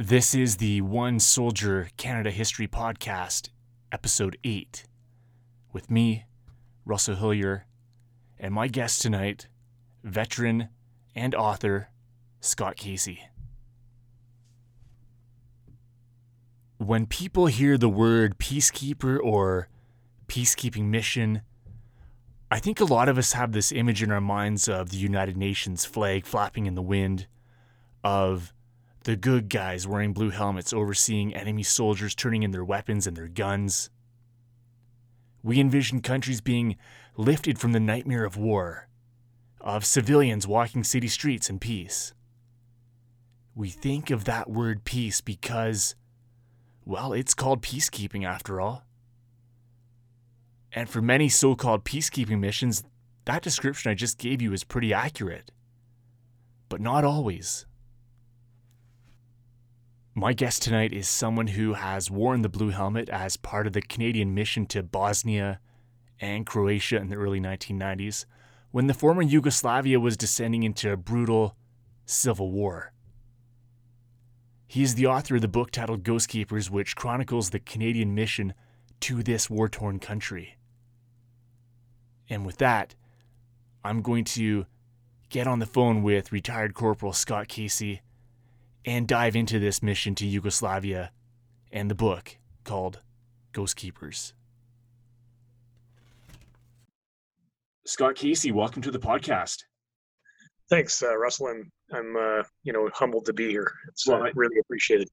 This is the One Soldier Canada History Podcast, Episode 8, with me, Russell Hillier, and my guest tonight, veteran and author Scott Casey. When people hear the word peacekeeper or peacekeeping mission, I think a lot of us have this image in our minds of the United Nations flag flapping in the wind, of the good guys wearing blue helmets overseeing enemy soldiers turning in their weapons and their guns. We envision countries being lifted from the nightmare of war, of civilians walking city streets in peace. We think of that word peace because, well, it's called peacekeeping after all. And for many so called peacekeeping missions, that description I just gave you is pretty accurate. But not always. My guest tonight is someone who has worn the blue helmet as part of the Canadian mission to Bosnia and Croatia in the early 1990s, when the former Yugoslavia was descending into a brutal civil war. He is the author of the book titled Ghost Keepers, which chronicles the Canadian mission to this war torn country. And with that, I'm going to get on the phone with retired Corporal Scott Casey and dive into this mission to Yugoslavia and the book called Ghost Keepers. Scott Casey, welcome to the podcast. Thanks, uh, Russell. I'm, I'm uh, you know, humbled to be here. It's well, uh, really appreciated.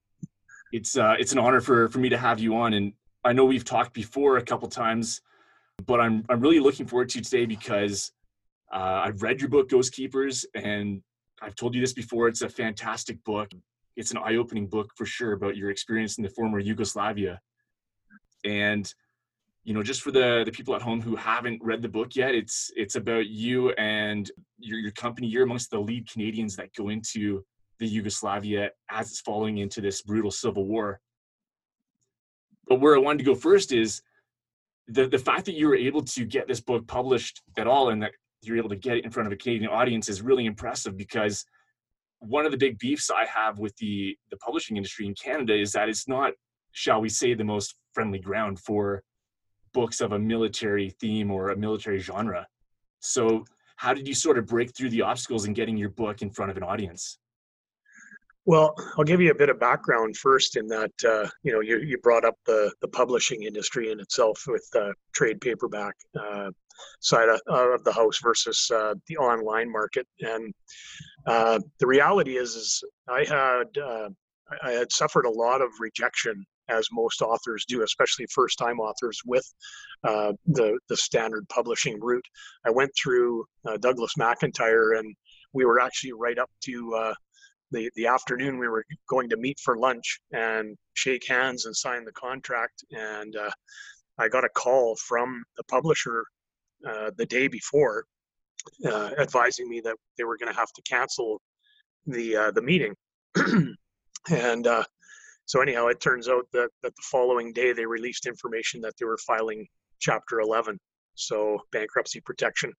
It's uh, it's an honor for for me to have you on, and I know we've talked before a couple times, but I'm I'm really looking forward to today because uh, I've read your book Ghost Keepers, and I've told you this before. It's a fantastic book. It's an eye-opening book for sure about your experience in the former Yugoslavia. And you know, just for the the people at home who haven't read the book yet, it's it's about you and your your company. You're amongst the lead Canadians that go into the Yugoslavia as it's falling into this brutal civil war. But where I wanted to go first is the the fact that you were able to get this book published at all and that you're able to get it in front of a Canadian audience is really impressive because one of the big beefs I have with the the publishing industry in Canada is that it's not, shall we say, the most friendly ground for books of a military theme or a military genre. So, how did you sort of break through the obstacles in getting your book in front of an audience? Well, I'll give you a bit of background first in that, uh, you know, you, you brought up the, the publishing industry in itself with uh, trade paperback uh, side of, of, the house versus uh, the online market. And uh, the reality is, is I had, uh, I had suffered a lot of rejection as most authors do, especially first-time authors with the, the standard publishing route. I went through Douglas McIntyre and we were actually right up to the, the afternoon we were going to meet for lunch and shake hands and sign the contract and uh, i got a call from the publisher uh, the day before uh, advising me that they were going to have to cancel the uh, the meeting. And uh, so anyhow it turns out that, that the following day they released information that they were filing chapter 11 so bankruptcy protection.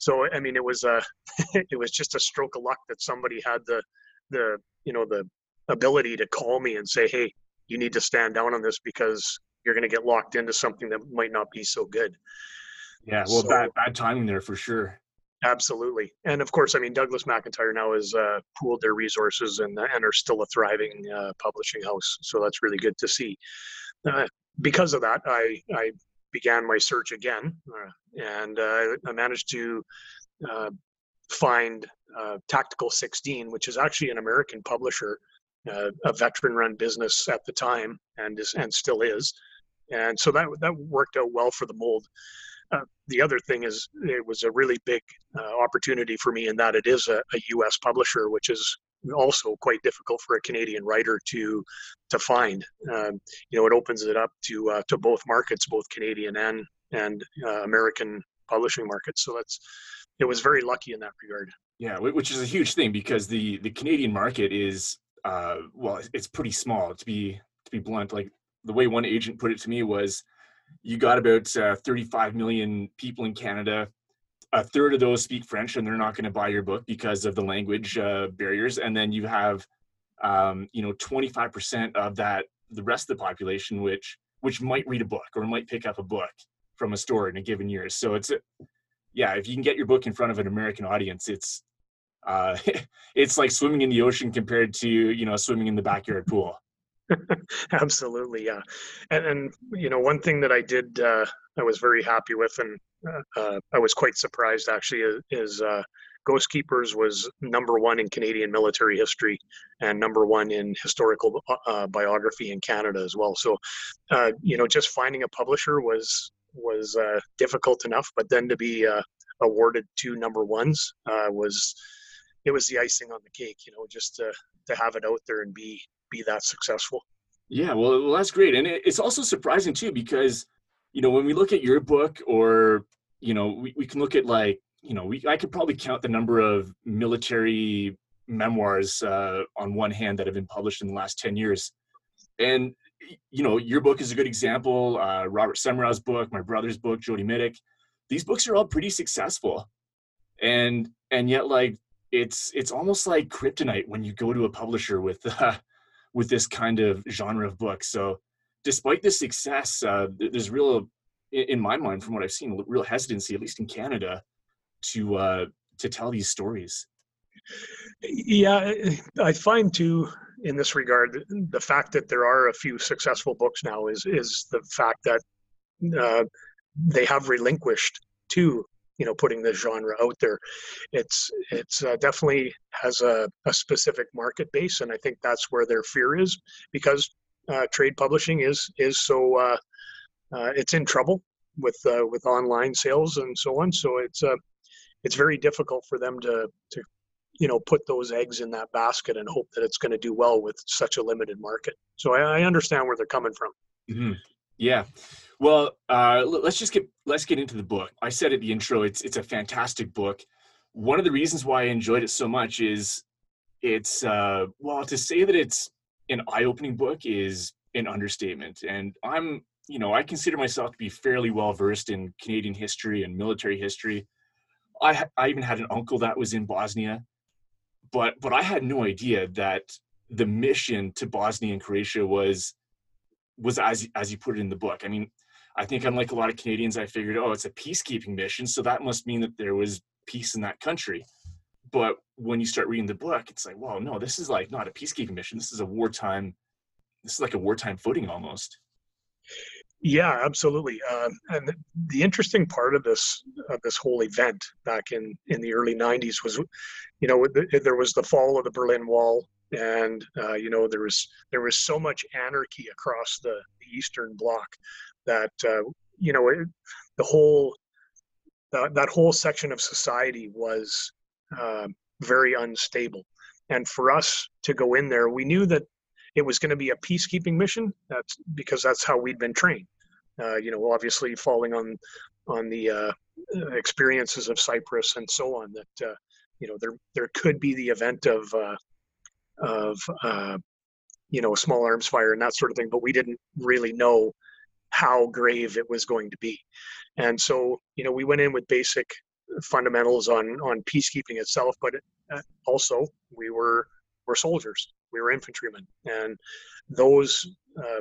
So i mean it was a it was just a stroke of luck that somebody had the the you know the ability to call me and say hey you need to stand down on this because you're going to get locked into something that might not be so good yeah well so, bad bad timing there for sure absolutely and of course i mean douglas mcintyre now has uh, pooled their resources and and are still a thriving uh, publishing house so that's really good to see uh, because of that i i began my search again uh, and uh, i managed to uh, find uh, Tactical 16, which is actually an American publisher, uh, a veteran-run business at the time, and is and still is, and so that that worked out well for the mold. Uh, the other thing is it was a really big uh, opportunity for me in that it is a, a, U.S. publisher, which is also quite difficult for a Canadian writer to to find. Um, you know, it opens it up to uh, to both markets, both Canadian and and uh, American publishing markets. So that's it was very lucky in that regard. Yeah, which is a huge thing because the the Canadian market is uh, well, it's pretty small to be to be blunt. Like the way one agent put it to me was, you got about uh, 35 million people in Canada. A third of those speak French, and they're not going to buy your book because of the language uh, barriers. And then you have um, you know 25% of that the rest of the population which which might read a book or might pick up a book from a store in a given year so it's yeah if you can get your book in front of an american audience it's uh, it's like swimming in the ocean compared to you know swimming in the backyard pool absolutely yeah and, and you know one thing that i did uh, i was very happy with and uh, uh i was quite surprised actually is, uh, Ghost Keepers was number one in Canadian military history and number one in historical uh, biography in Canada as well. So, uh, you know, just finding a publisher was was uh, difficult enough, but then to be uh, awarded two number ones uh, was it was the icing on the cake. You know, just to to have it out there and be be that successful. Yeah, well, well that's great, and it's also surprising too because you know when we look at your book or you know we, we can look at like you know, we I could probably count the number of military memoirs uh, on one hand that have been published in the last 10 years. And, you know, your book is a good example. Uh, Robert Semrau's book, my brother's book, Jody Mitic. These books are all pretty successful. And, and yet like, it's, it's almost like kryptonite when you go to a publisher with, uh, with this kind of genre of book. So despite the success, uh, there's real, in my mind, from what I've seen, real hesitancy, at least in Canada, to uh, to tell these stories. Yeah, I find too in this regard the fact that there are a few successful books now is is the fact that uh, they have relinquished to you know putting this genre out there. It's it's uh, definitely has a, a specific market base, and I think that's where their fear is because uh, trade publishing is is so uh, uh, it's in trouble with uh, with online sales and so on. So it's uh, it's very difficult for them to to you know put those eggs in that basket and hope that it's going to do well with such a limited market. So I, I understand where they're coming from. Mm-hmm. Yeah. Well, uh, let's just get let's get into the book. I said at the intro, it's it's a fantastic book. One of the reasons why I enjoyed it so much is it's uh, well to say that it's an eye-opening book is an understatement, and I'm you know I consider myself to be fairly well versed in Canadian history and military history. I I even had an uncle that was in Bosnia, but but I had no idea that the mission to Bosnia and Croatia was was as as you put it in the book. I mean, I think unlike a lot of Canadians, I figured, oh, it's a peacekeeping mission, so that must mean that there was peace in that country. But when you start reading the book, it's like, well, no, this is like not a peacekeeping mission. This is a wartime. This is like a wartime footing almost. Yeah, absolutely. Uh, and the interesting part of this of this whole event back in in the early '90s was, you know, there was the fall of the Berlin Wall, and uh, you know there was there was so much anarchy across the, the Eastern Bloc that uh, you know it, the whole that whole section of society was uh, very unstable. And for us to go in there, we knew that it was going to be a peacekeeping mission. That's because that's how we'd been trained. Uh, you know, obviously falling on on the uh, experiences of Cyprus and so on. That uh, you know there there could be the event of uh, of uh, you know small arms fire and that sort of thing, but we didn't really know how grave it was going to be. And so you know we went in with basic fundamentals on on peacekeeping itself, but also we were were soldiers we were infantrymen, and those uh,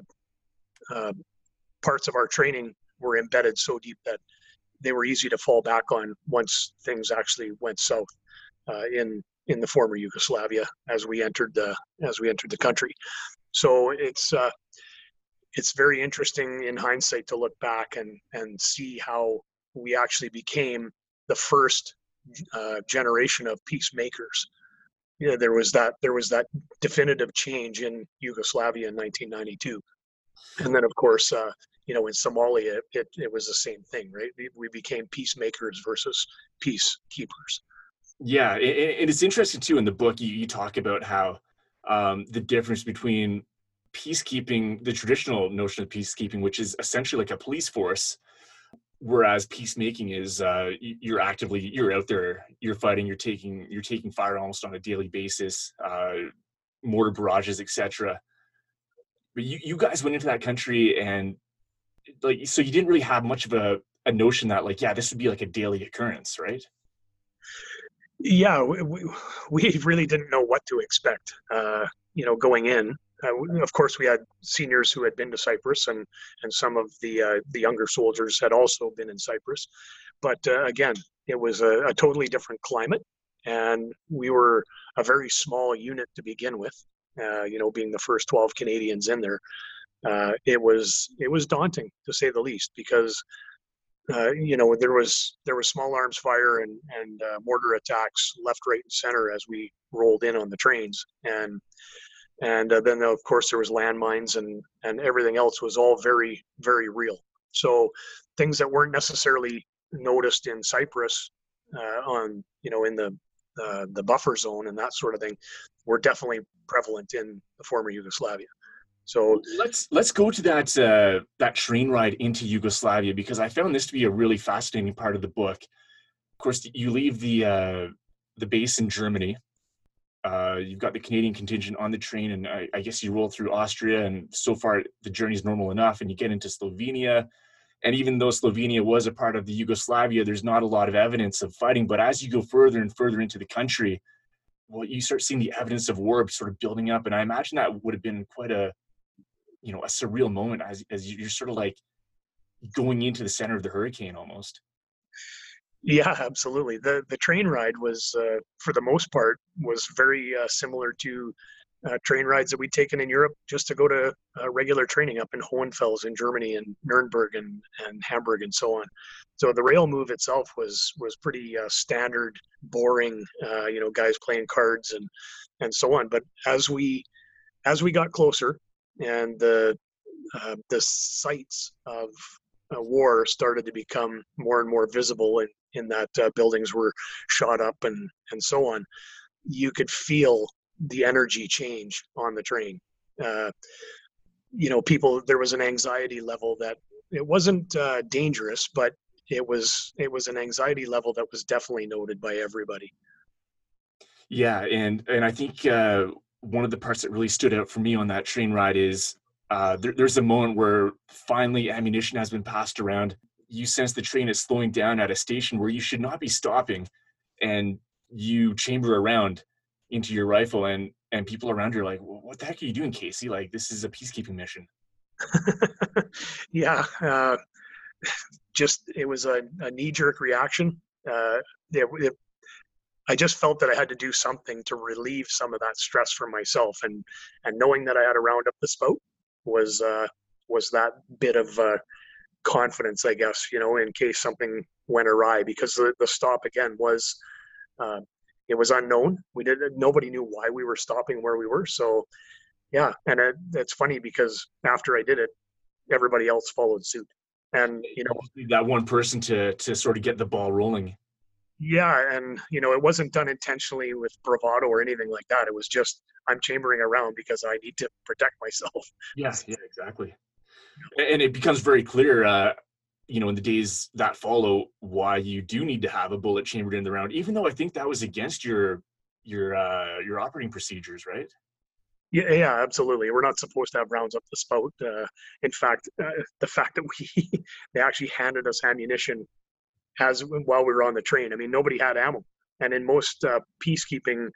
uh, parts of our training were embedded so deep that they were easy to fall back on once things actually went south uh, in in the former Yugoslavia as we entered the as we entered the country. So it's uh, it's very interesting in hindsight to look back and and see how we actually became the first uh, generation of peacemakers you know, there was that there was that definitive change in Yugoslavia in 1992, and then of course, uh, you know, in Somalia, it, it was the same thing, right? We, we became peacemakers versus peacekeepers. Yeah, and it's interesting too. In the book, you, you talk about how um, the difference between peacekeeping, the traditional notion of peacekeeping, which is essentially like a police force, whereas peacemaking is uh, you're actively you're out there you're fighting you're taking you're taking fire almost on a daily basis uh, mortar barrages etc but you, you guys went into that country and like so you didn't really have much of a, a notion that like yeah this would be like a daily occurrence right yeah we, we really didn't know what to expect uh, you know, going in, uh, of course, we had seniors who had been to Cyprus, and and some of the uh, the younger soldiers had also been in Cyprus. But uh, again, it was a, a, totally different climate, and we were a very small unit to begin with. Uh, you know, being the first 12 Canadians in there, uh, it was it was daunting to say the least because uh, you know there was there was small arms fire and and mortar attacks left, right, and center as we rolled in on the trains. And and uh, then of course there was landmines and and everything else was all very very real. So things that weren't necessarily noticed in cyprus uh, on you know in the uh, the buffer zone and that sort of thing were definitely prevalent in the former yugoslavia so let's let's go to that uh, that train ride into yugoslavia because i found this to be a really fascinating part of the book of course you leave the uh, the base in germany uh, you've got the Canadian contingent on the train, and I, I, guess you roll through Austria, and so far the journey's normal enough, and you get into Slovenia. And even though Slovenia was a part of the Yugoslavia, there's not a lot of evidence of fighting. But as you go further and further into the country, well, you start seeing the evidence of war sort of building up. And I imagine that would have been quite a, you know, a surreal moment as as you're sort of like going into the center of the hurricane almost. Yeah, absolutely. The the train ride was, uh, for the most part, was very uh, similar to uh, train rides that we'd taken in Europe just to go to uh, regular training up in Hohenfels in Germany and Nuremberg and, and Hamburg and so on. So the rail move itself was was pretty uh, standard, boring. Uh, you know, guys playing cards and and so on. But as we as we got closer and the the sites of uh, war started to become more and more visible in, in that uh, buildings were shot up and, and so on, you could feel the energy change on the train. Uh, you know, people, there was an anxiety level that it wasn't uh, dangerous, but it was it was an anxiety level that was definitely noted by everybody. Yeah, and and I think uh, one of the parts that really stood out for me on that train ride is uh, there, there's a moment where finally ammunition has been passed around. You sense the train is slowing down at a station where you should not be stopping, and you chamber around into your rifle, and and people around you are like, well, "What the heck are you doing, Casey? Like this is a peacekeeping mission." yeah, uh, just it was a, a knee jerk reaction. Uh, it, it, I just felt that I had to do something to relieve some of that stress for myself, and and knowing that I had to round up this boat was uh, was that bit of uh, confidence, I guess, you know, in case something went awry. Because the, the stop again was uh, it was unknown. We did nobody knew why we were stopping where we were. So yeah, and it, it's funny because after I did it, everybody else followed suit. And you know that one person to to sort of get the ball rolling. Yeah, and you know, it wasn't done intentionally with bravado or anything like that. It was just I'm chambering around because I need to protect myself. Yeah, yeah, exactly. And it becomes very clear, uh, you know, in the days that follow, why you do need to have a bullet chambered in the round, even though I think that was against your your uh, your operating procedures, right? Yeah, yeah, absolutely. We're not supposed to have rounds up the spout. Uh, in fact, uh, the fact that we they actually handed us ammunition as while we were on the train. I mean, nobody had ammo, and in most uh, peacekeeping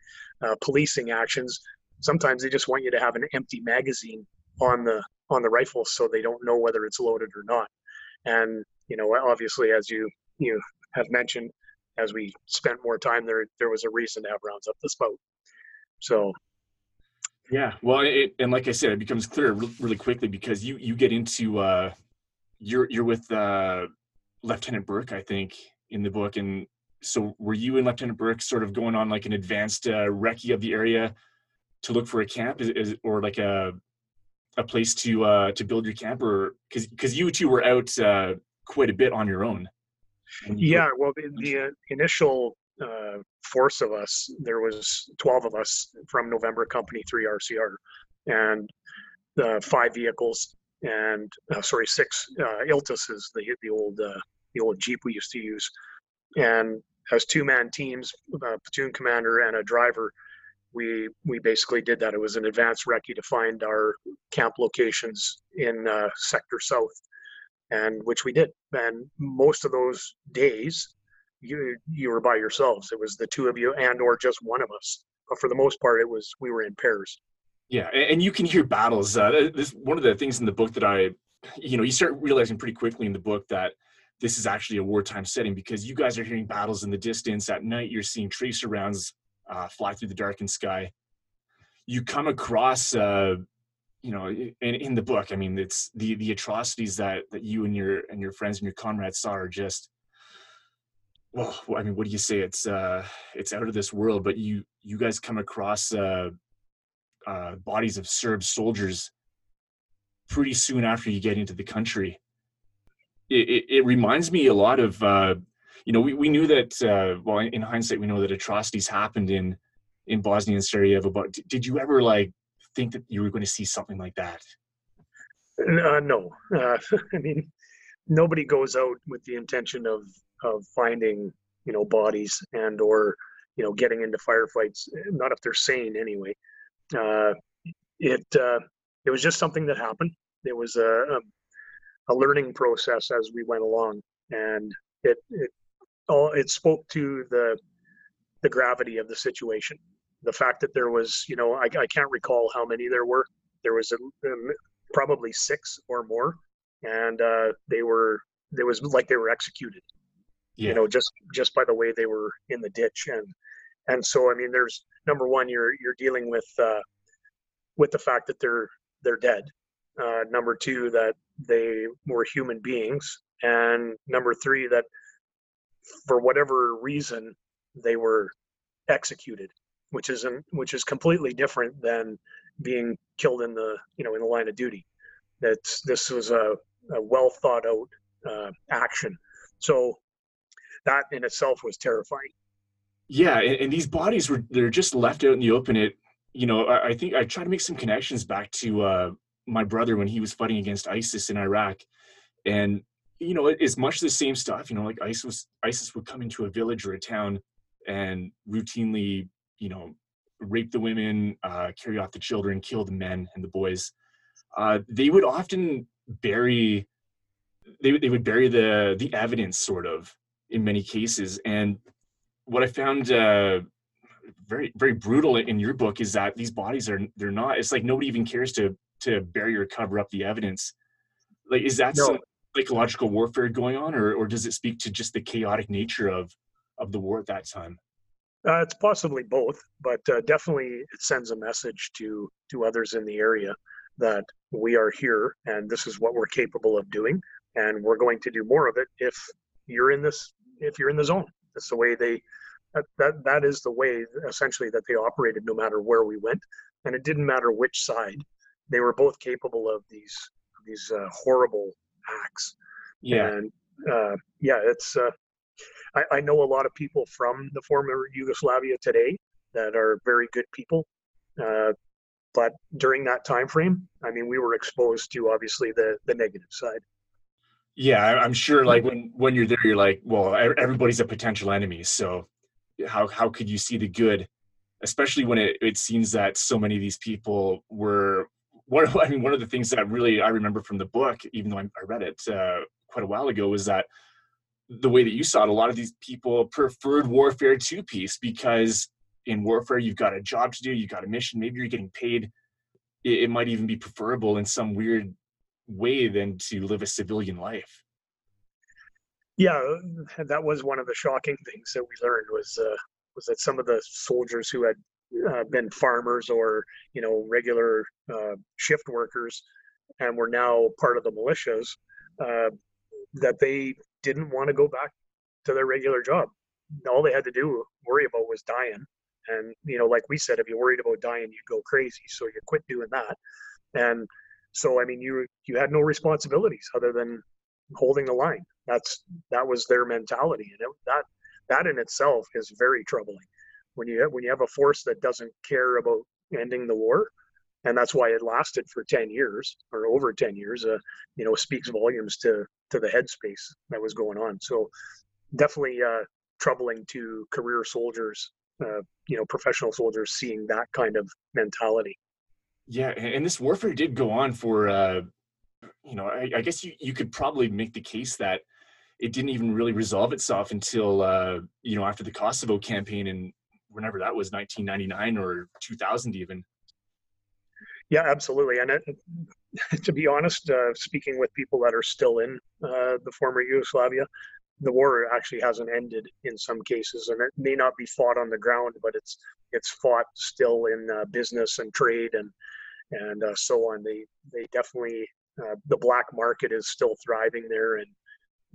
uh, policing actions, sometimes they just want you to have an empty magazine on the on the rifle so they don't know whether it's loaded or not. And you know, obviously, as you you have mentioned, as we spent more time there, there was a reason to have rounds up the spout. So. Yeah, well, it, and like I said, it becomes clear really quickly because you you get into uh, you're you're with uh, Lieutenant Burke, I think, in the book. And so, were you and Lieutenant Burke sort of going on like an advanced uh, recce of the area to look for a camp, is, is or like a a place to uh, to build your camp, or because because you two were out uh, quite a bit on your own? Yeah, well, the, the uh, initial uh, force of us, there was 12 of us from November Company 3 RCR, and the five vehicles and uh, sorry, six uh, Iltis is the the old uh, the old Jeep we used to use, and as two man teams, a platoon commander and a driver, we we basically did that. It was an advanced recce to find our camp locations in uh, Sector South, and which we did. And most of those days, you you were by yourselves. It was the two of you and or just one of us. But for the most part, it was we were in pairs. Yeah, and you can hear battles. Uh, this one of the things in the book that I, you know, you start realizing pretty quickly in the book that this is actually a wartime setting because you guys are hearing battles in the distance at night. You're seeing tracer rounds uh, fly through the darkened sky. You come across, uh, you know, in, in the book. I mean, it's the the atrocities that that you and your and your friends and your comrades saw are just well i mean what do you say it's uh it's out of this world but you you guys come across uh uh bodies of serb soldiers pretty soon after you get into the country. It, it, it reminds me a lot of uh you know we, we knew that uh well in hindsight we know that atrocities happened in in bosnia and sarajevo but did you ever like think that you were going to see something like that? Uh, no. Uh, i mean nobody goes out with the intention of of finding you know bodies and or you know getting into firefights not if they're sane anyway uh, it uh, it was just something that happened it was a, a, a learning process as we went along and it it all it spoke to the the gravity of the situation the fact that there was you know i, I can't recall how many there were there was a, um, probably six or more and uh, they were there was like they were executed yeah. you know, just just by the way they were in the ditch. And and so I mean, there's number one, you're you're dealing with uh, with the fact that they're they're dead. Uh, number two, that they were human beings, and number three, that for whatever reason they were executed, which is which is completely different than being killed in the you know in the line of duty. That's this was a, a well thought out uh, action. So that in itself was terrifying. Yeah, and, and, these bodies were they're just left out in the open. It you know I, I think I try to make some connections back to uh, my brother when he was fighting against ISIS in Iraq, and you know it's much the same stuff. You know, like ISIS ISIS would come into a village or a town and routinely you know rape the women, uh, carry off the children, kill the men and the boys. Uh, they would often bury they, they would bury the the evidence sort of in many cases. And what I found uh, very very brutal in your book is that these bodies are they're not. It's like nobody even cares to to bury or cover up the evidence. Like, is that no. some psychological warfare going on, or or does it speak to just the chaotic nature of of the war at that time? Uh, it's possibly both, but uh, definitely it sends a message to to others in the area that we are here and this is what we're capable of doing, and we're going to do more of it if you're in this if you're in the zone. That's the way they that, that that is the way essentially that they operated no matter where we went. And it didn't matter which side. They were both capable of these these uh, horrible acts. Yeah. And uh, yeah it's uh, I, I know a lot of people from the former yugoslavia today that are very good people. Uh, but during that time frame i mean we were exposed to obviously the the negative side yeah i'm sure like when when you're there you're like well everybody's a potential enemy so how how could you see the good? Especially when it, it seems that so many of these people were one of, I mean one of the things that really I remember from the book even though I, I read it uh, quite a while ago was that the way that you saw it a lot of these people preferred warfare to peace because in warfare you've got a job to do you've got a mission maybe you're getting paid it, it might even be preferable in some weird way than to live a civilian life. Yeah, that was one of the shocking things that we learned was uh, was that some of the soldiers who had uh, been farmers or you know regular uh, shift workers and were now part of the militias uh, that they didn't want to go back to their regular job. All they had to do worry about was dying, and you know, like we said, if you worried about dying, you'd go crazy. So you quit doing that, and so I mean, you you had no responsibilities other than holding the line. That's that was their mentality, and it, that that in itself is very troubling. When you have, when you have a force that doesn't care about ending the war, and that's why it lasted for 10 years or over 10 years uh, you know speaks volumes to to the headspace that was going on so definitely uh, troubling to career soldiers uh, you know professional soldiers seeing that kind of mentality yeah, and this warfare did go on for, uh, you know, I, I, guess you, you could probably make the case that it didn't even really resolve itself until, uh, you know, after the Kosovo campaign and whenever that was, 1999 or 2000 even. Yeah, absolutely. And it, to be honest, uh, speaking with people that are still in uh, the former Yugoslavia, the war actually hasn't ended in some cases, and it may not be fought on the ground, but it's it's fought still in uh, business and trade and and uh, so on. They they definitely uh, the black market is still thriving there, and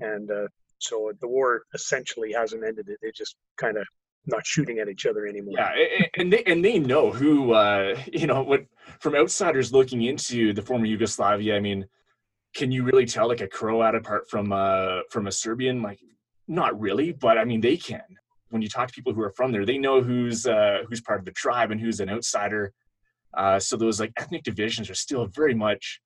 and uh, so the war essentially hasn't ended. It they just kind of not shooting at each other anymore. Yeah, and they and they know who uh, you know what from outsiders looking into the former Yugoslavia. I mean, can you really tell like a Croat apart from uh from a Serbian? Like, not really, but I mean they can. When you talk to people who are from there, they know who's uh, who's part of the tribe and who's an outsider. Uh, so those like ethnic divisions are still very much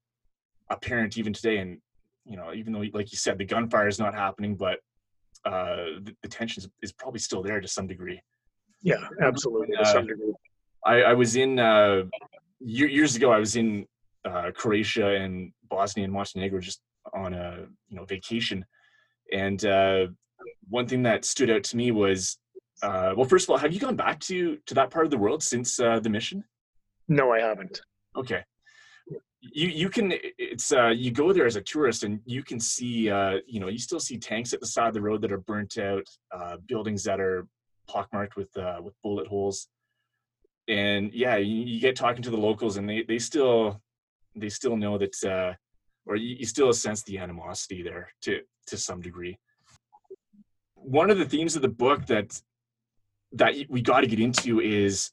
apparent even today. And you know, even though like you said, the gunfire is not happening, but uh, the, the tension is, is, probably still there to some degree. Yeah, absolutely uh, to some degree. I, I was in uh, years ago. I was in uh, Croatia and Bosnia and Montenegro just on a you know vacation, and uh, one thing that stood out to me was, uh, well, first of all, have you gone back to to that part of the world since uh, the mission? No, I haven't. Okay, you you can it's uh you go there as a tourist and you can see uh you know you still see tanks at the side of the road that are burnt out uh buildings that are pockmarked with uh with bullet holes and yeah you, you get talking to the locals and they they still they still know that uh or you, you still sense the animosity there to to some degree one of the themes of the book that that we got to get into is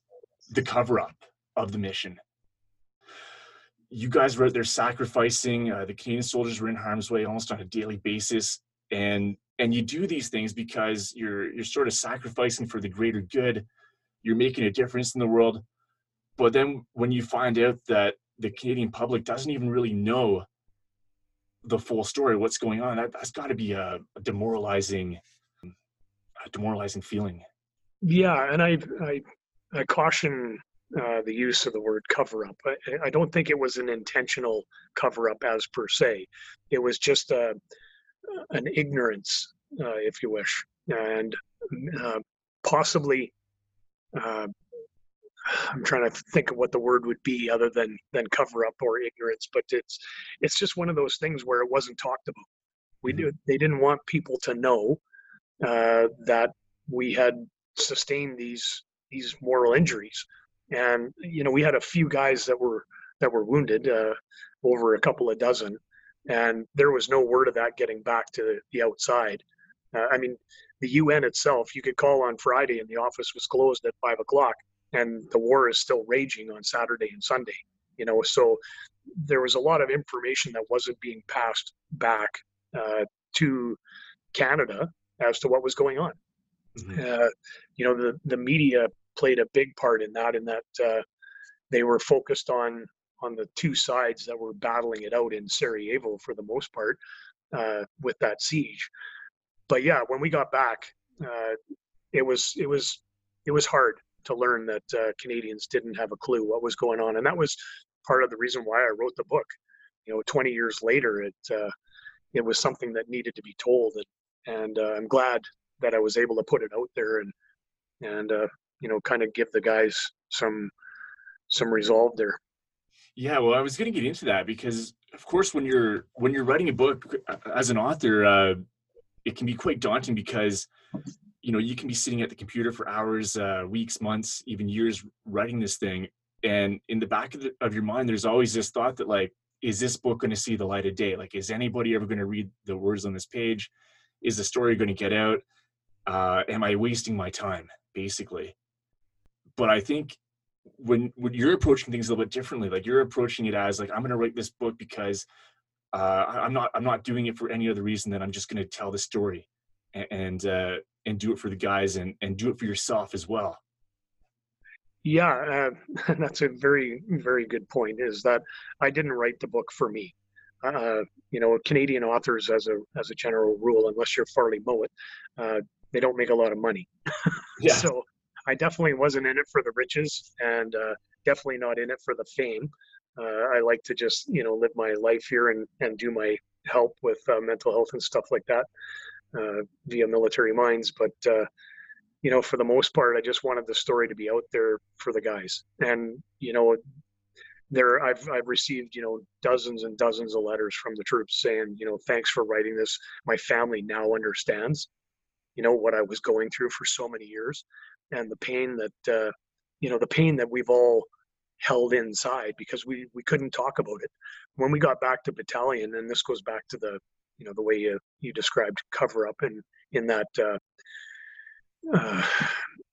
the cover up of the mission you guys were out there sacrificing. Uh, the Canadian soldiers were in harm's way almost on a daily basis, and and you do these things because you're you're sort of sacrificing for the greater good. You're making a difference in the world, but then when you find out that the Canadian public doesn't even really know the full story, what's going on, that, that's got to be a, a demoralizing, a demoralizing feeling. Yeah, and I I, I caution uh, the use of the word cover up. I, I, don't think it was an intentional cover up as per se. It was just a, an ignorance, uh, if you wish, and uh, possibly. I'm trying to think of what the word would be other than than cover up or ignorance, but it's it's just one of those things where it wasn't talked about. We mm-hmm. do they didn't want people to know uh, that we had sustained these these moral injuries and you know we had a few guys that were that were wounded uh, over a couple of dozen and there was no word of that getting back to the outside uh, i mean the un itself you could call on friday and the office was closed at five o'clock and the war is still raging on saturday and sunday you know so there was a lot of information that wasn't being passed back uh, to canada as to what was going on mm-hmm. Uh, you know the, the media played a big part in that in that uh, they were focused on on the two sides that were battling it out in Sarajevo for the most part uh, with that siege. But yeah, when we got back, uh, it was it was it was hard to learn that uh, Canadians didn't have a clue what was going on, and that was part of the reason why I wrote the book. You know, 20 years later, it uh, it was something that needed to be told, and, and uh, I'm glad that I was able to put it out there and and uh, you know kind of give the guys some some resolve there yeah well i was going to get into that because of course when you're when you're writing a book uh, as an author uh, it can be quite daunting because you know you can be sitting at the computer for hours uh, weeks months even years writing this thing and in the back of, the, of your mind there's always this thought that like is this book going to see the light of day? Like is anybody ever going to read the words on this page? Is the story going to get out? Uh, am i wasting my time basically? But I think when when you're approaching things a little bit differently, like you're approaching it as like I'm going to write this book because uh, I'm not I'm not doing it for any other reason than I'm just going to tell the story. And uh, and do it for the guys and and do it for yourself as well. Yeah, uh, that's a very very good point. Is that I didn't write the book for me. Uh, you know, Canadian authors, as a as a general rule, unless you're Farley Mowat, uh, they don't make a lot of money. yeah. So I definitely wasn't in it for the riches and uh, definitely not in it for the fame. Uh, I like to just, you know, live my life here and, and do my help with uh, mental health and stuff like that via military minds. But, uh, you know, for the most part, I just wanted the story to be out there for the guys. And, you know, there I've I've received you know dozens and dozens of letters from the troops saying you know thanks for writing this. My family now understands, you know what I was going through for so many years, and the pain that uh, you know the pain that we've all held inside because we we couldn't talk about it. When we got back to battalion, and this goes back to the you know the way you you described cover up and in that. Uh, uh,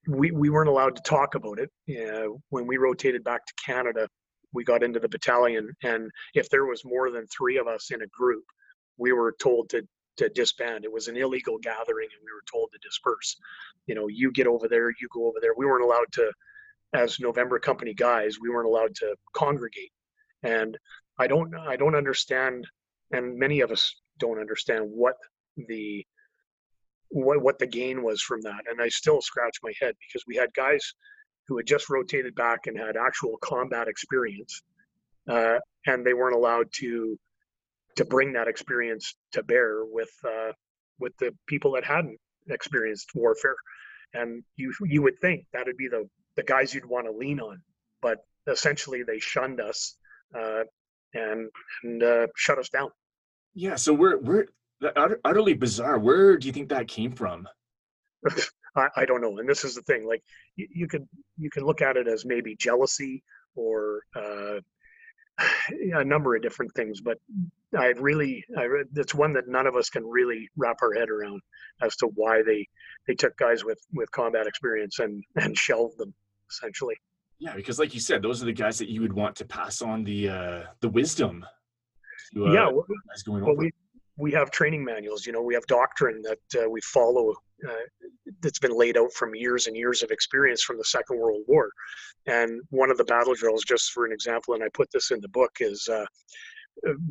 we, we weren't allowed to talk about it. Uh, when we rotated back to Canada, we got into the battalion and if there was more than three of us in a group we were told to to disband it was an illegal gathering and we were told to disperse you know you get over there you go over there we weren't allowed to as november company guys we weren't allowed to congregate and i don't i don't understand and many of us don't understand what the what what the gain was from that and i still scratch my head because we had guys who had just rotated back and had actual combat experience, uh, and they weren't allowed to to bring that experience to bear with uh, with the people that hadn't experienced warfare. And you you would think that would be the the guys you'd want to lean on, but essentially they shunned us uh, and and uh, shut us down. Yeah, so we're we're utterly bizarre. Where do you think that came from? I, I don't know. And this is the thing, like you, you could you can look at it as maybe jealousy or uh, a number of different things, but I really, I, it's one that none of us can really wrap our head around as to why they they took guys with with combat experience and and shelved them essentially. Yeah, because like you said, those are the guys that you would want to pass on the uh, the wisdom. To, uh, yeah, well, well we we have training manuals. You know, we have doctrine that uh, we follow uh, that's been laid out from years and years of experience from the Second World War. And one of the battle drills, just for an example, and I put this in the book, is uh,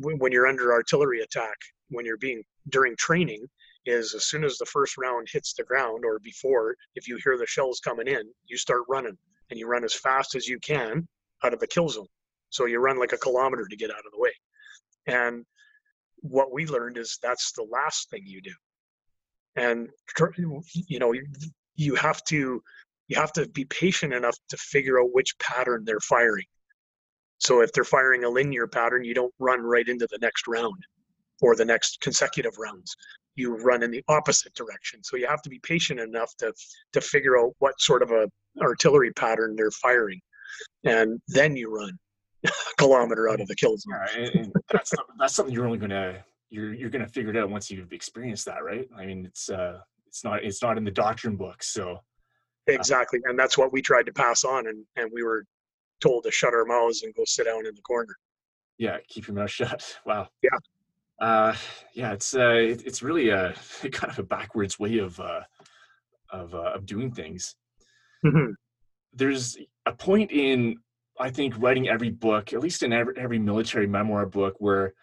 when you're under artillery attack, when you're being during training, is as soon as the first round hits the ground or before, if you hear the shells coming in, you start running and you run as fast as you can out of the kill zone. So you run like a kilometer to get out of the way. And what we learned is that's the last thing you do. And you know you have to you have to be patient enough to figure out which pattern they're firing. So if they're firing a linear pattern you don't run right into the next round or the next consecutive rounds. You run in the opposite direction. So you have to be patient enough to to figure out what sort of a artillery pattern they're firing. And then you run kilometer out of the kill zone. Yeah, and that's that's something you're only going to you're you're going to figure it out once you've experienced that right? I mean it's uh it's not it's not in the doctrine book, so exactly and that's what we tried to pass on and and we were told to shut our mouths and go sit down in the corner. Yeah keep your mouth shut. Wow. Yeah. Uh yeah it's uh it, it's really a kind of a backwards way of uh of uh, of doing things. Mm-hmm. there's a point in i think writing every book at least in every, every military memoir book where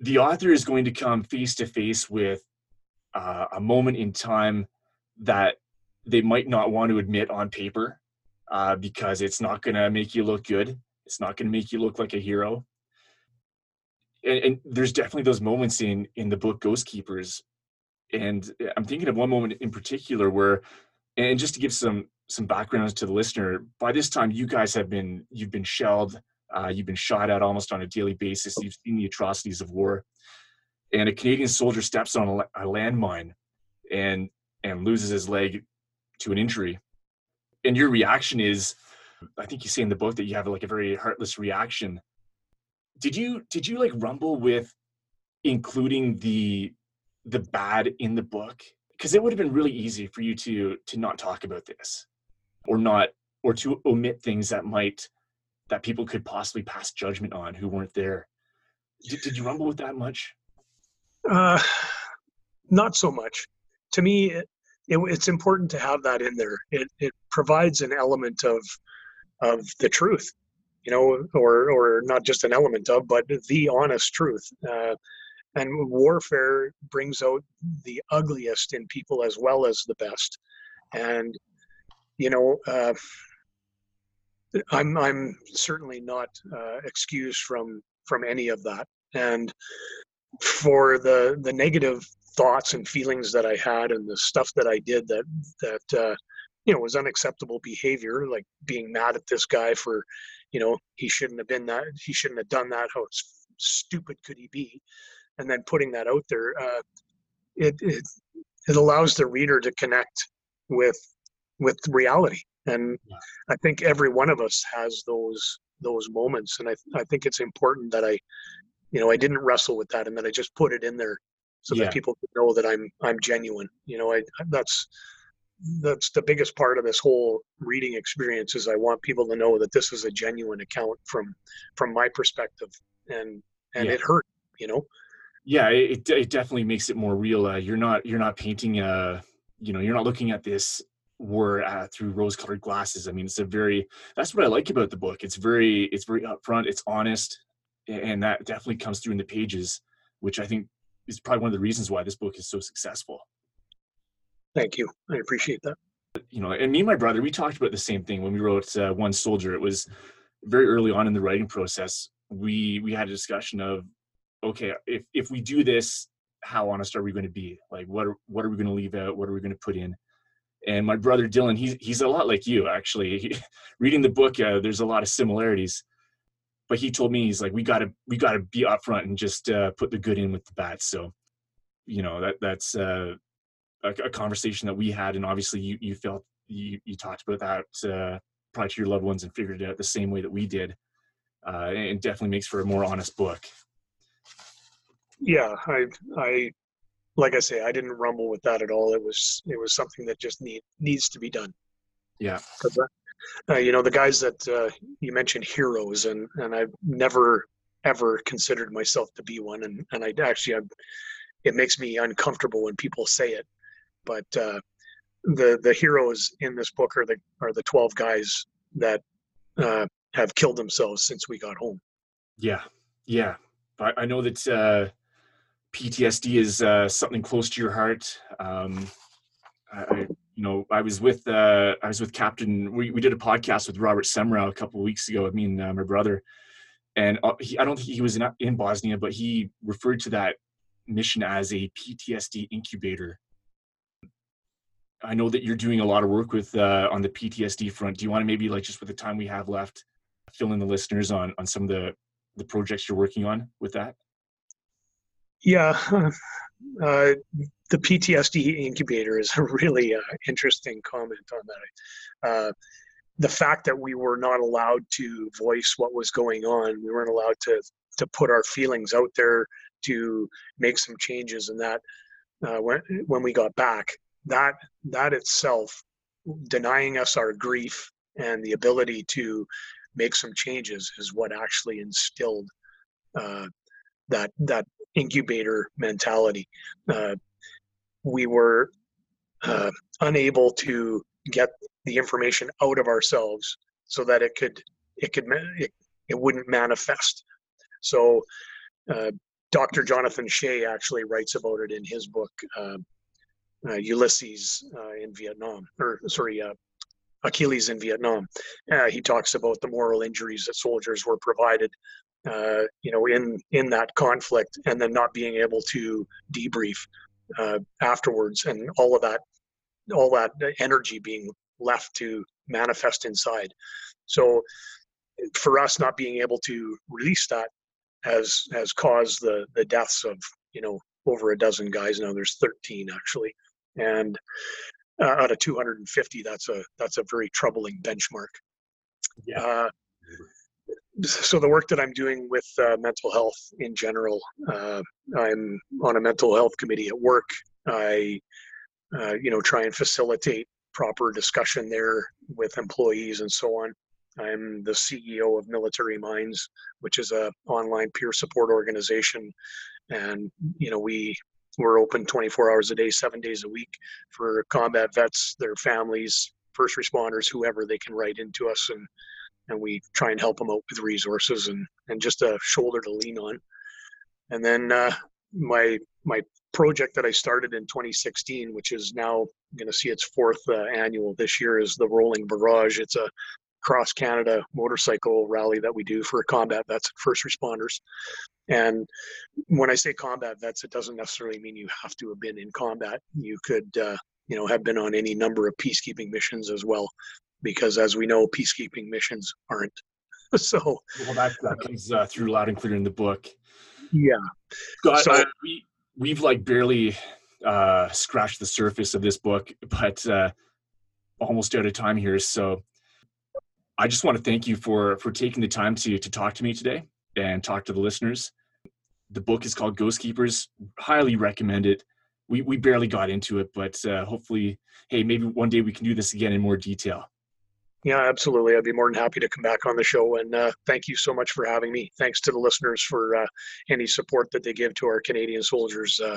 the author is going to come face to face with uh, a moment in time that they might not want to admit on paper uh, because it's not going to make you look good. It's not going to make you look like a hero. And, and, there's definitely those moments in in the book Ghost Keepers, and I'm thinking of one moment in particular where, and just to give some some backgrounds to the listener, by this time you guys have been you've been shelled uh, you've been shot at almost on a daily basis. You've seen the atrocities of war. And a Canadian soldier steps on a, a landmine and and loses his leg to an injury. And your reaction is, I think you say in the book that you have like a very heartless reaction. Did you did you like rumble with including the the bad in the book? Because it would have been really easy for you to to not talk about this, or not, or to omit things that might that people could possibly pass judgment on who weren't there. Did, did you rumble with that much? Uh, not so much. To me, it, it, it's important to have that in there. It, it provides an element of of the truth, you know, or or not just an element of, but the honest truth. Uh, and warfare brings out the ugliest in people as well as the best. And you know, uh, I'm I'm certainly not uh, excused from from any of that. And for the the negative thoughts and feelings that I had and the stuff that I did that that uh, you know was unacceptable behavior like being mad at this guy for you know he shouldn't have been that he shouldn't have done that how stupid could he be and then putting that out there uh, it, it it allows the reader to connect with with reality and yeah. i think every one of us has those those moments and I, I think it's important that i you know i didn't wrestle with that and that i just put it in there so yeah. that people know that i'm i'm genuine you know i that's that's the biggest part of this whole reading experience is i want people to know that this is a genuine account from from my perspective and and yeah. it hurt you know yeah it, it definitely makes it more real uh, you're not you're not painting uh you know you're not looking at this war uh, through rose colored glasses. I mean it's a very that's what i like about the book. It's very it's very upfront it's honest and that definitely comes through in the pages which i think is probably one of the reasons why this book is so successful. Thank you. I appreciate that. You know and me and my brother we talked about the same thing when we wrote uh, one soldier. It was very early on in the writing process we we had a discussion of okay if if we do this how honest are we going to be? Like what are, what are we going to leave out? What are we going to put in? And my brother dylan he's he's a lot like you actually. He, reading the book uh, there's a lot of similarities. But he told me he's like we gotta we gotta be upfront and just uh, put the good in with the bad. So you know that that's uh, a, a, conversation that we had and obviously you you felt you, you talked about that uh, probably to your loved ones and figured it out the same way that we did. Uh, and it definitely makes for a more honest book yeah i i like i say i didn't rumble with that at all. It was it was something that just need needs to be done. Yeah. Uh, you know the guys that uh, you mentioned heroes and and i've never ever considered myself to be one and and i actually I've, it makes me uncomfortable when people say it but uh, the the heroes in this book are the are the 12 guys that uh, have killed themselves since we got home. Yeah. Yeah. I, I know that uh, ptsd is uh, something close to your heart um, I, you know, I was with uh, I was with Captain. We, we did a podcast with Robert Semrau a couple of weeks ago. I mean, uh, my brother, and uh, he, I don't think he was in, in Bosnia, but he referred to that mission as a PTSD incubator. I know that you're doing a lot of work with uh, on the PTSD front. Do you want to maybe like just with the time we have left, fill in the listeners on on some of the the projects you're working on with that? Yeah, uh, the PTSD incubator is a really uh, interesting comment on that. Uh, the fact that we were not allowed to voice what was going on, we weren't allowed to to put our feelings out there, to make some changes, and that uh, when when we got back, that that itself, denying us our grief and the ability to make some changes, is what actually instilled uh, that that incubator mentality. Uh, we were uh, unable to get the information out of ourselves so that it could it could it, it wouldn't manifest. So uh, Dr. Jonathan Shay actually writes about it in his book uh, uh, Ulysses uh, in Vietnam, or sorry, Achilles in Vietnam. he talks about the moral injuries that soldiers were provided uh, you know, in in that conflict, and then not being able to debrief uh, afterwards, and all of that, all that energy being left to manifest inside. So, for us, not being able to release that has has caused the the deaths of you know over a dozen guys now. There's 13 actually, and uh, out of 250, that's a that's a very troubling benchmark. Yeah. Uh, so the work that I'm doing with uh, mental health in general, uh, I'm on a mental health committee at work. I, uh, you know, try and facilitate proper discussion there with employees and so on. I'm the CEO of Military Minds, which is a online peer support organization, and you know we we're open 24 hours a day, seven days a week for combat vets, their families, first responders, whoever they can write into us and and we try and help them out with resources and, and just a shoulder to lean on. And then uh, my my project that I started in 2016, which is now going to see its fourth uh, annual this year, is the Rolling Barrage. It's a cross Canada motorcycle rally that we do for combat vets and first responders. And when I say combat vets, it doesn't necessarily mean you have to have been in combat. You could uh, you know, have been on any number of peacekeeping missions as well, because as we know, peacekeeping missions aren't. so, well, that, that comes uh, through loud and clear in the book. Yeah. So, so I, we we've like barely uh, scratched the surface of this book, but uh, almost out of time here. So I just want to thank you for for taking the time to to talk to me today and talk to the listeners. The book is called Ghost Keepers. Highly recommend it. We we barely got into it, but uh, hopefully, hey, maybe one day we can do this again in more detail. Yeah, absolutely. I'd be more than happy to come back on the show. And uh, thank you so much for having me. Thanks to the listeners for uh, any support that they give to our Canadian soldiers uh,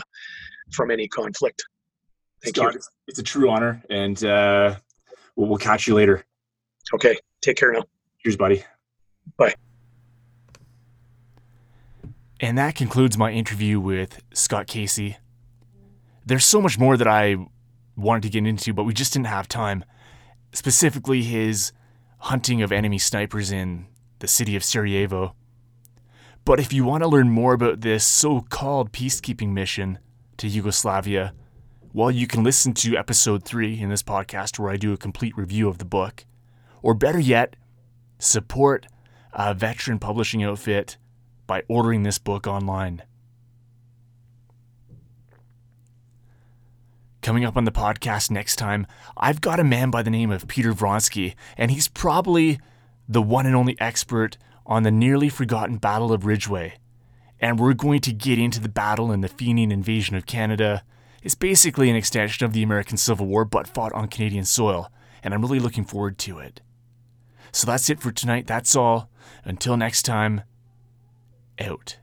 from any conflict. Thank Scott, you. It's a true honor, and uh, we'll, we'll catch you later. Okay. Take care now. Cheers, buddy. Bye. And that concludes my interview with Scott Casey. There's so much more that I wanted to get into, but we just didn't have time. Specifically, his hunting of enemy snipers in the city of Sarajevo. But if you want to learn more about this so called peacekeeping mission to Yugoslavia, well, you can listen to episode 3 in this podcast where I do a complete review of the book. Or better yet, support a veteran publishing outfit by ordering this book online. Coming up on the podcast next time, I've got a man by the name of Peter Vronsky, and he's probably the one and only expert on the nearly forgotten Battle of Ridgeway. And we're going to get into the battle and the Fenian invasion of Canada. It's basically an extension of the American Civil War, but fought on Canadian soil, and I'm really looking forward to it. So that's it for tonight. That's all. Until next time, out.